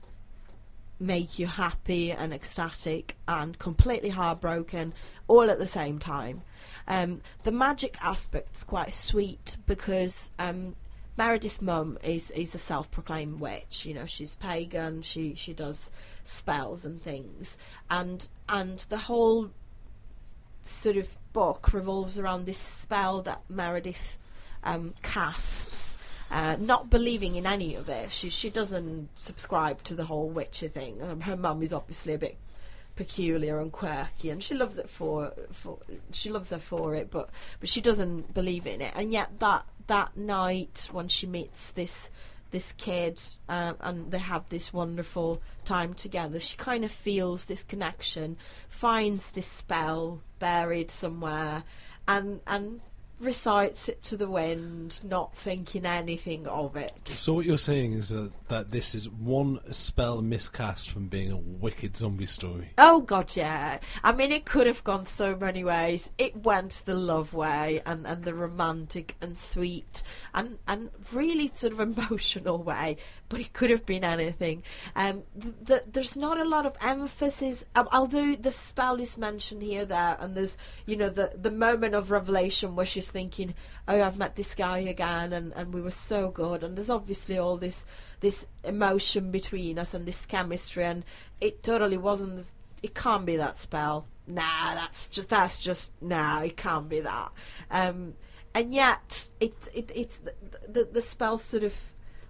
Speaker 2: make you happy and ecstatic and completely heartbroken all at the same time. Um, the magic aspect's quite sweet because um, Meredith's mum is, is a self-proclaimed witch. You know, she's pagan. She she does spells and things, and and the whole sort of book revolves around this spell that Meredith um, casts uh, not believing in any of it. She she doesn't subscribe to the whole Witcher thing. Um, her mum is obviously a bit peculiar and quirky, and she loves it for for she loves her for it, but but she doesn't believe in it. And yet that that night when she meets this this kid um, and they have this wonderful time together, she kind of feels this connection, finds this spell buried somewhere, and and recites it to the wind, not thinking anything of it.
Speaker 1: So what you're saying is that, that this is one spell miscast from being a wicked zombie story.
Speaker 2: Oh god, yeah. I mean, it could have gone so many ways. It went the love way and, and the romantic and sweet and and really sort of emotional way. But it could have been anything. Um, the, there's not a lot of emphasis, um, although the spell is mentioned here, there, and there's you know the the moment of revelation where she's thinking, "Oh, I've met this guy again, and, and we were so good." And there's obviously all this this emotion between us and this chemistry, and it totally wasn't. It can't be that spell. Nah, that's just that's just nah. It can't be that. Um, and yet, it, it it's the, the the spell sort of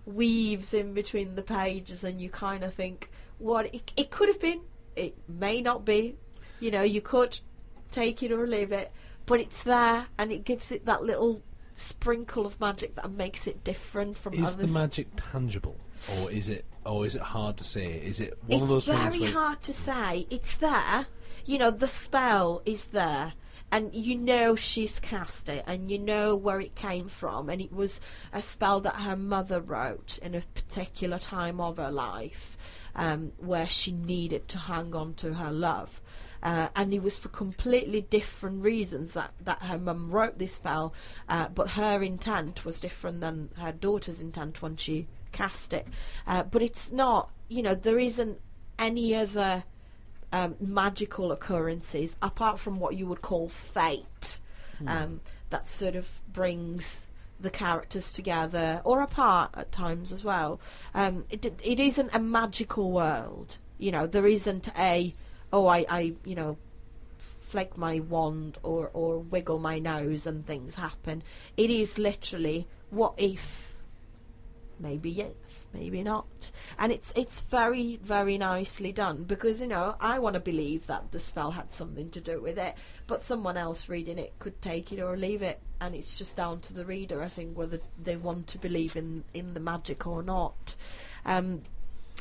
Speaker 2: weaves in between the pages, and you kind of think, what it, it could have been. It may not be. You know, you could take it or leave it but it's there and it gives it that little sprinkle of magic that makes it different from others.
Speaker 1: Is
Speaker 2: others.
Speaker 1: the magic tangible, or is it, or is it hard to say? Is it one
Speaker 2: it's
Speaker 1: of those
Speaker 2: very hard to say. It's there. You know, the spell is there. And you know she's cast it, and you know where it came from, and it was a spell that her mother wrote in a particular time of her life, um, where she needed to hang on to her love, uh, and it was for completely different reasons that that her mum wrote this spell, uh, but her intent was different than her daughter's intent when she cast it. Uh, but it's not, you know, there isn't any other um, magical occurrences apart from what you would call fate um, that sort of brings the characters together or apart at times as well. Um, it, it isn't a magical world, you know. There isn't a oh I, I you know flick my wand or or wiggle my nose and things happen. It is literally what if maybe yes, maybe not. And it's it's very very nicely done because you know I want to believe that the spell had something to do with it, but someone else reading it could take it or leave it, and it's just down to the reader, I think, whether they want to believe in in the magic or not. Um,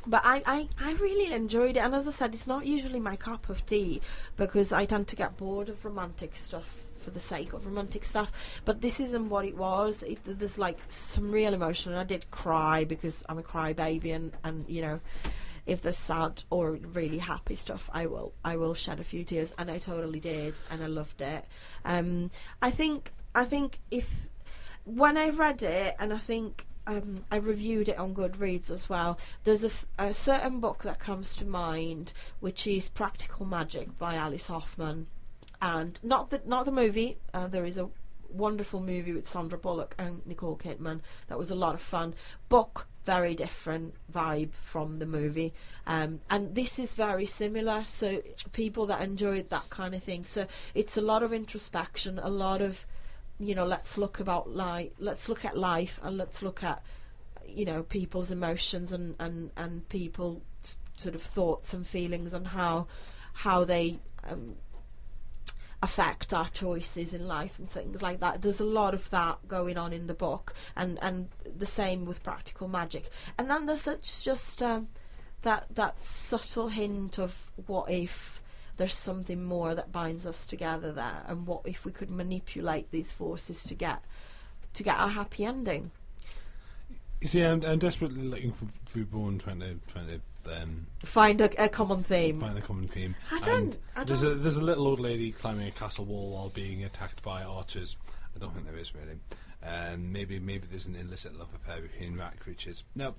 Speaker 2: but I, I, I really enjoyed it, and as I said, it's not usually my cup of tea because I tend to get bored of romantic stuff for the sake of romantic stuff. But this isn't what it was. It, there's like some real emotion, and I did cry because I'm a crybaby, and and you know, if there's sad or really happy stuff, I will I will shed a few tears, and I totally did, and I loved it. Um, I think I think if when I read it, and I think um, I reviewed it on Goodreads as well. There's a, f- a certain book that comes to mind, which is Practical Magic by Alice Hoffman, and not the not the movie. Uh, there is a wonderful movie with Sandra Bullock and Nicole Kidman that was a lot of fun. Book very different vibe from the movie, um, and this is very similar. So people that enjoyed that kind of thing. So it's a lot of introspection, a lot of you know, let's look about life. Let's look at life, and let's look at you know people's emotions and and and people's sort of thoughts and feelings and how how they um, affect our choices in life and things like that. There's a lot of that going on in the book, and and the same with practical magic. And then there's such just um, that that subtle hint of what if there's something more that binds us together there, and what if we could manipulate these forces to get to get our happy ending.
Speaker 1: You see, I'm, I'm desperately looking for through trying to trying to um,
Speaker 2: Find a, a common theme.
Speaker 1: find a common theme.
Speaker 2: I don't- I
Speaker 1: There's a there's a little old lady climbing a castle wall while being attacked by archers. I don't think there is really. Um, maybe maybe there's an illicit love affair between rat creatures. No.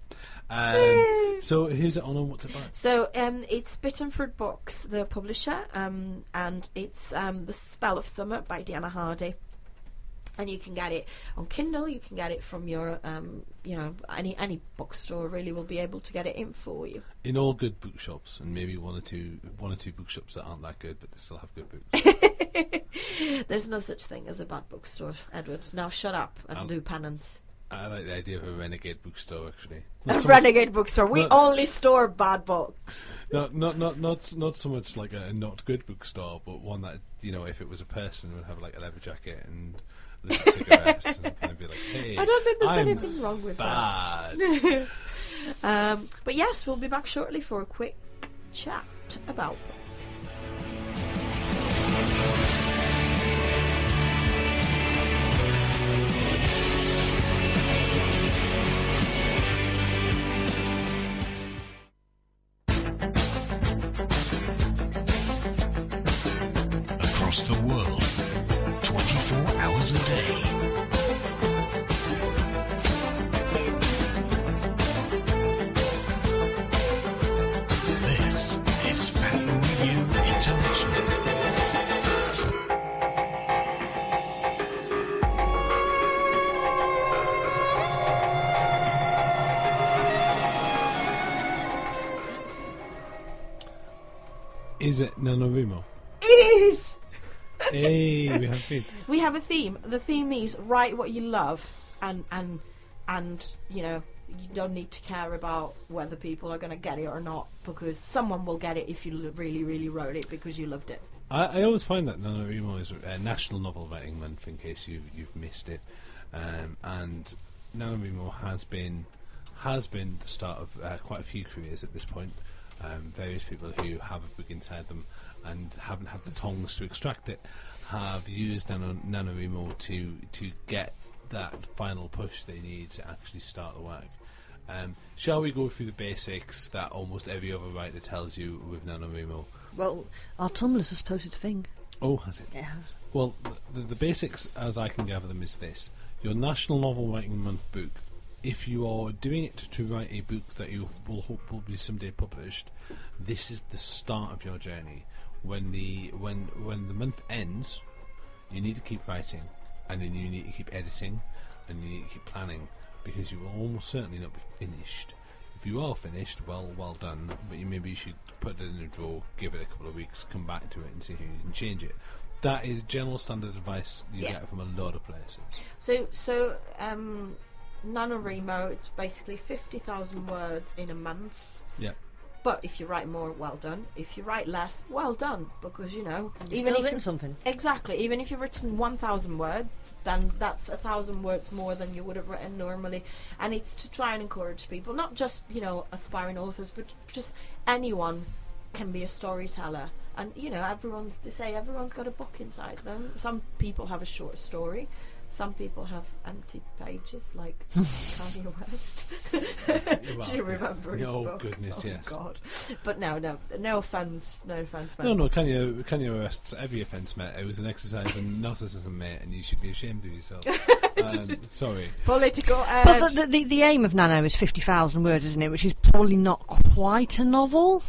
Speaker 1: Um, so who's it on and what's it about?
Speaker 2: So um, it's Bittenford Books, the publisher, um, and it's um, The Spell of Summer by Dianna Hardy. And you can get it on Kindle. You can get it from your, um, you know, any any bookstore. Really, will be able to get it in for you.
Speaker 1: In all good bookshops, and maybe one or two one or two bookshops that aren't that good, but they still have good books.
Speaker 2: There's no such thing as a bad bookstore, Edward. Now shut up and
Speaker 1: Um,
Speaker 2: do penance.
Speaker 1: I like the idea of a renegade bookstore. Actually,
Speaker 2: A
Speaker 1: Not so much-
Speaker 2: renegade bookstore. We only store bad books.
Speaker 1: Not not not not not so much like a not good bookstore, but one that you know, if it was a person, would have like a leather jacket and cigarettes, and be like, "Hey,
Speaker 2: I don't think there's
Speaker 1: I'm
Speaker 2: anything wrong with that. Um, but yes, we'll be back shortly for a quick chat about
Speaker 4: The
Speaker 2: theme is write what you love, and and and you know you don't need to care about whether people are going to get it or not because someone will get it if you really really wrote it because you loved it.
Speaker 1: I, I always find that NaNoWriMo is a National Novel Writing Month, in case you you've missed it. um, and NaNoWriMo has been has been the start of uh, quite a few careers at this point. Um, various people who have a book inside them and haven't had the tongs to extract it have used Nano, NaNoWriMo to to get that final push they need to actually start the work. Um, shall we go through the basics that almost every other writer tells you with NaNoWriMo?
Speaker 3: Well, our Tumblr's a thing.
Speaker 1: Oh, has it?
Speaker 3: It has.
Speaker 1: Well, the, the basics, as I can gather them, is this: your National Novel Writing Month book. If you are doing it to write a book that you will hope will be someday published, this is the start of your journey. When the when when the month ends, you need to keep writing, and then you need to keep editing, and you need to keep planning, because you will almost certainly not be finished. If you are finished, well, well done. But you maybe you should put it in a drawer, give it a couple of weeks, come back to it, and see how you can change it. That is general standard advice you
Speaker 2: Yeah.
Speaker 1: get from a lot of places.
Speaker 2: So, so um, NaNoWriMo, it's basically 50,000 words in a month.
Speaker 1: Yeah.
Speaker 2: But if you write more, well done. If you write less, well done. Because, you know,
Speaker 3: You've
Speaker 2: even
Speaker 3: still
Speaker 2: if
Speaker 3: written
Speaker 2: you,
Speaker 3: something.
Speaker 2: Exactly. Even if you've written 1,000 words, then that's a thousand words more than you would have written normally. And it's to try and encourage people, not just, you know, aspiring authors, but just anyone can be a storyteller. And, you know, everyone's, they say everyone's got a book inside them. Some people have a short story. Some people have empty pages, like Kanye West. Do you remember his
Speaker 1: Oh,
Speaker 2: book?
Speaker 1: goodness,
Speaker 2: oh,
Speaker 1: yes.
Speaker 2: God. But no, no, no offense, no offense.
Speaker 1: No,
Speaker 2: meant.
Speaker 1: no, Kanye, Kanye arrests every offence, mate. It was an exercise in narcissism, mate, and you should be ashamed of yourself. um, sorry.
Speaker 2: Political
Speaker 3: But the, the, the aim of Nano is 50,000 words, isn't it? Which is probably not quite a novel.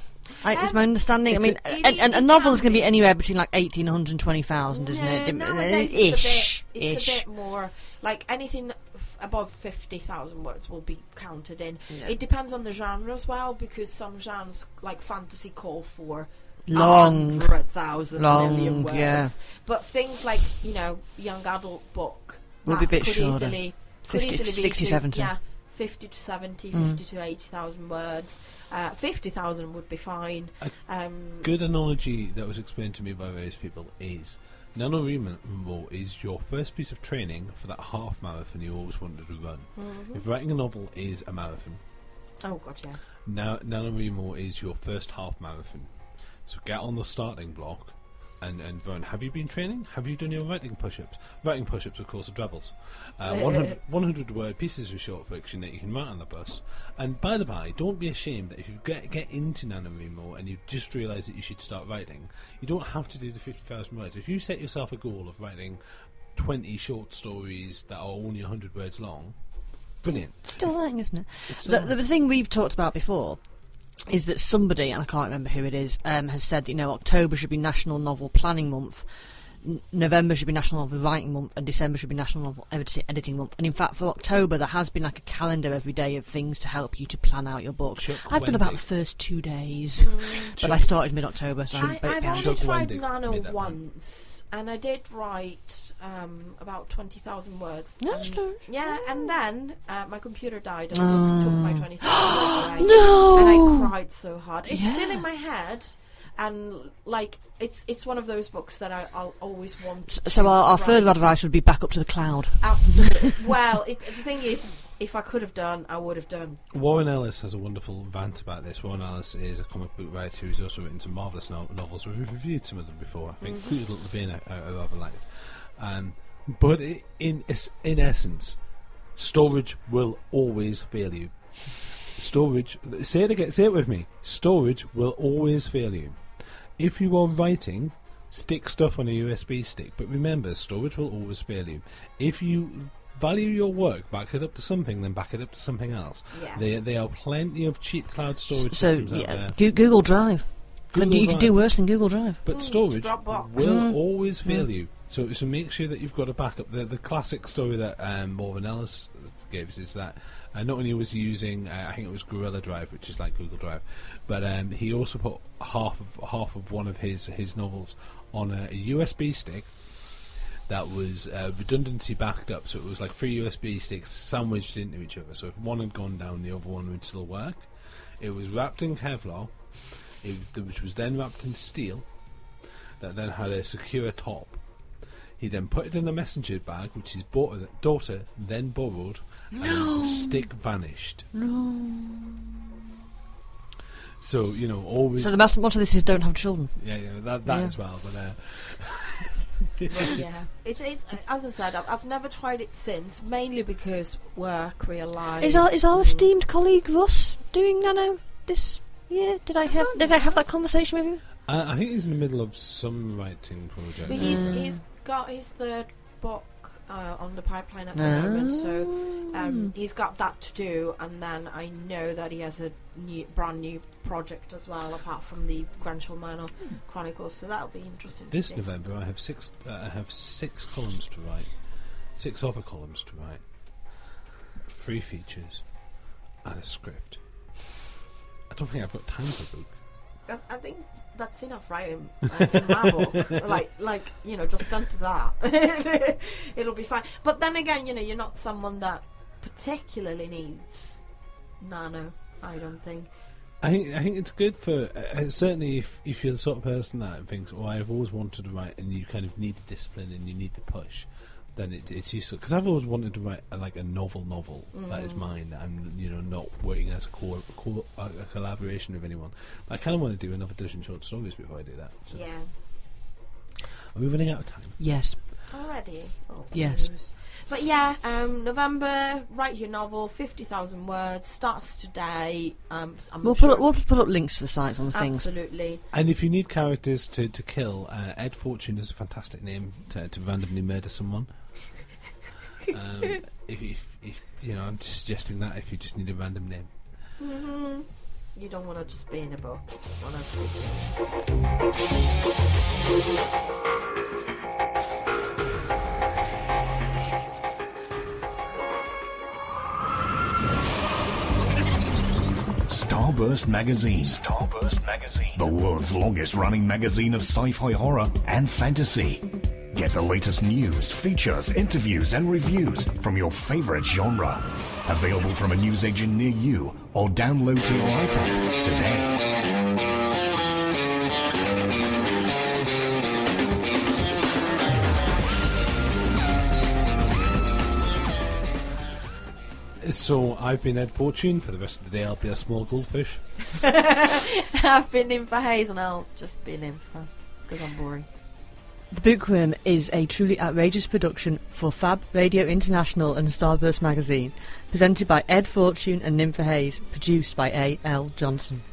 Speaker 3: I, is
Speaker 2: Um,
Speaker 3: my understanding. I mean,
Speaker 2: a-
Speaker 3: a,
Speaker 2: it-
Speaker 3: a, a novel is going to be
Speaker 2: be.
Speaker 3: anywhere between like 18 and 120,000, isn't
Speaker 2: No,
Speaker 3: it?
Speaker 2: nowadays
Speaker 3: Ish.
Speaker 2: It's, a bit,
Speaker 3: ish.
Speaker 2: a bit more like anything f- above fifty thousand words will be counted in.
Speaker 3: Yeah.
Speaker 2: It depends on the genre as well, because some genres like fantasy call for
Speaker 3: Long.
Speaker 2: hundred thousand
Speaker 3: Long,
Speaker 2: million words.
Speaker 3: yeah.
Speaker 2: But things like you know young adult book
Speaker 3: Will be a
Speaker 2: that
Speaker 3: bit
Speaker 2: could
Speaker 3: shorter.
Speaker 2: Easily, could
Speaker 3: 50
Speaker 2: easily
Speaker 3: 60,
Speaker 2: to-
Speaker 3: 70.
Speaker 2: Yeah. 50 to 70,
Speaker 3: Mm.
Speaker 2: 50 to 80,000 words. Uh, 50,000 would be fine.
Speaker 1: A
Speaker 2: Um,
Speaker 1: Good analogy that was explained to me by various people is NaNoWriMo is your first piece of training for that half marathon you always wanted to run.
Speaker 2: mhm.
Speaker 1: If writing a novel is a marathon,
Speaker 2: Oh, God, yeah.
Speaker 1: now NaNoWriMo is your first half marathon. So get on the starting block and, and run. Have you been training? Have you done your writing push-ups? Writing push-ups, of course, are drabbles. Uh, 100, 100 word pieces of short fiction that you can write on the bus. And by the by, don't be ashamed that if you get get into NaNoWriMo and you've just realised that you should start writing, you don't have to do the 50,000 words. If you set yourself a goal of writing 20 short stories that are only 100 words long, brilliant.
Speaker 3: Still writing, isn't it? The,
Speaker 1: uh,
Speaker 3: the thing we've talked about before is that somebody, and I can't remember who it is, um, has said that, you know October should be National Novel Planning Month, November should be National Novel Writing Month, and December should be National Novel Editing Month. And in fact, for October, there has been like a calendar every day of things to help you to plan out your book.
Speaker 1: Chuck
Speaker 3: I've done about the first two days, but I started mid-October, so I'm
Speaker 2: I,
Speaker 3: a bit
Speaker 2: I've only
Speaker 1: Chuck
Speaker 2: tried
Speaker 1: Wendig
Speaker 2: Nano once, and I did write um, about 20,000 words.
Speaker 3: That's
Speaker 2: and,
Speaker 3: nice.
Speaker 2: Yeah, and then uh, my computer died and
Speaker 3: Oh.
Speaker 2: took, took my 20,000 words away.
Speaker 3: No!
Speaker 2: And I cried so hard. It's still in my head, and like it's it's one of those books that I, I'll always want.
Speaker 3: S-
Speaker 2: to
Speaker 3: So our, our further advice would be back up to the cloud.
Speaker 2: Absolutely. well, it, the thing is, if I could have done, I would have done.
Speaker 1: Warren Ellis has a wonderful rant about this. Warren Ellis is a comic book writer who's also written some marvellous no- novels. We've reviewed some of them before. I think
Speaker 2: Mm-hmm.
Speaker 1: Little Vein I, I rather liked. Um, but i in in essence, storage will always fail you. Storage. Say it again. Say it with me. Storage will always fail you. If you are writing, stick stuff on a USB stick. But remember, storage will always fail you. If you value your work, back it up to something, then back it up to something else.
Speaker 2: Yeah.
Speaker 1: There, there are plenty of cheap cloud storage
Speaker 3: so
Speaker 1: systems out
Speaker 3: yeah,
Speaker 1: there.
Speaker 3: Google Drive.
Speaker 1: Google
Speaker 3: you can do worse than Google Drive.
Speaker 1: But
Speaker 2: Mm,
Speaker 1: storage
Speaker 2: Dropbox.
Speaker 1: will
Speaker 3: Mm.
Speaker 1: always fail
Speaker 3: Mm.
Speaker 1: you. So, so make sure that you've got a backup. The, the classic story that um, Warren Ellis gave us is that uh, not only was he using, uh, I think it was Gorilla Drive, which is like Google Drive, but um, he also put half of half of one of his his novels on a, a USB stick that was uh, redundancy backed up. So it was like three USB sticks sandwiched into each other. So if one had gone down, the other one would still work. It was wrapped in Kevlar, it, which was then wrapped in steel, that then had a secure top. He then put it in a messenger bag, which his bo- daughter then borrowed, and the stick vanished. No. So you know, always
Speaker 3: So the motto motto of this is don't have children.
Speaker 1: yeah, yeah, that that
Speaker 3: Yeah.
Speaker 1: as well. But uh,
Speaker 2: yeah, it's, it's as I said, I've, I've never tried it since, mainly because work, real life.
Speaker 3: Is our is our
Speaker 2: Mm.
Speaker 3: esteemed colleague Russ doing nano this year? Did I have did I have that conversation with him?
Speaker 1: I, I think he's in the middle of some writing project.
Speaker 2: But he's
Speaker 3: Mm.
Speaker 2: he's got his third book uh, on the pipeline at the moment, so um, he's got that to do. And then I know that he has a new, brand new project as well, apart from the Granshall Manor Chronicles. So that'll be interesting.
Speaker 1: This
Speaker 2: to see.
Speaker 1: November, I have six. Uh, I have six columns to write, six other columns to write, three features, and a script. I don't think I've got time for a book.
Speaker 2: I, I think that's enough, right? In, in my book, like, like you know, just done to that, it'll be fine. But then again, you know, you're not someone that particularly needs nano. I don't think.
Speaker 1: I think I think it's good for uh, uh, certainly if if you're the sort of person that thinks, "Oh, I've always wanted to write," and you kind of need the discipline and you need the push, then it, it's useful. Because I've always wanted to write a, like a novel novel that is mm. mine. that I'm you know not working as a core, core a, a collaboration with anyone. But I kind of want to do another dozen short stories before I do that. So.
Speaker 2: Yeah.
Speaker 1: Are we running out of time?
Speaker 3: Yes.
Speaker 2: Already. Oh,
Speaker 3: Yes.
Speaker 2: Blues. But yeah, um, November. Write your novel, fifty thousand words. Starts today. Um, I'm
Speaker 3: We'll
Speaker 2: sure
Speaker 3: put up, we'll put up links to the sites on the things.
Speaker 2: Absolutely.
Speaker 1: And if you need characters to, to kill, uh, Ed Fortune is a fantastic name to, to randomly murder someone. um, if, if, if you know, I'm just suggesting that if you just need a random name.
Speaker 2: hmm You don't want to just be in a book. You just want to.
Speaker 4: Starburst Magazine. Starburst Magazine. The world's longest running magazine of sci fi horror and fantasy. Get the latest news, features, interviews, and reviews from your favorite genre. Available from a newsagent near you or download to your iPad today.
Speaker 1: So I've been Ed Fortune. For the rest of the day, I'll be a small goldfish.
Speaker 2: I've been Ninfa Hayes, and I'll just be Ninfa because I'm boring.
Speaker 3: The Bookworm is a truly outrageous production for Fab Radio International and Starburst Magazine, presented by Ed Fortune and Ninfa Hayes, produced by A. L. Johnson.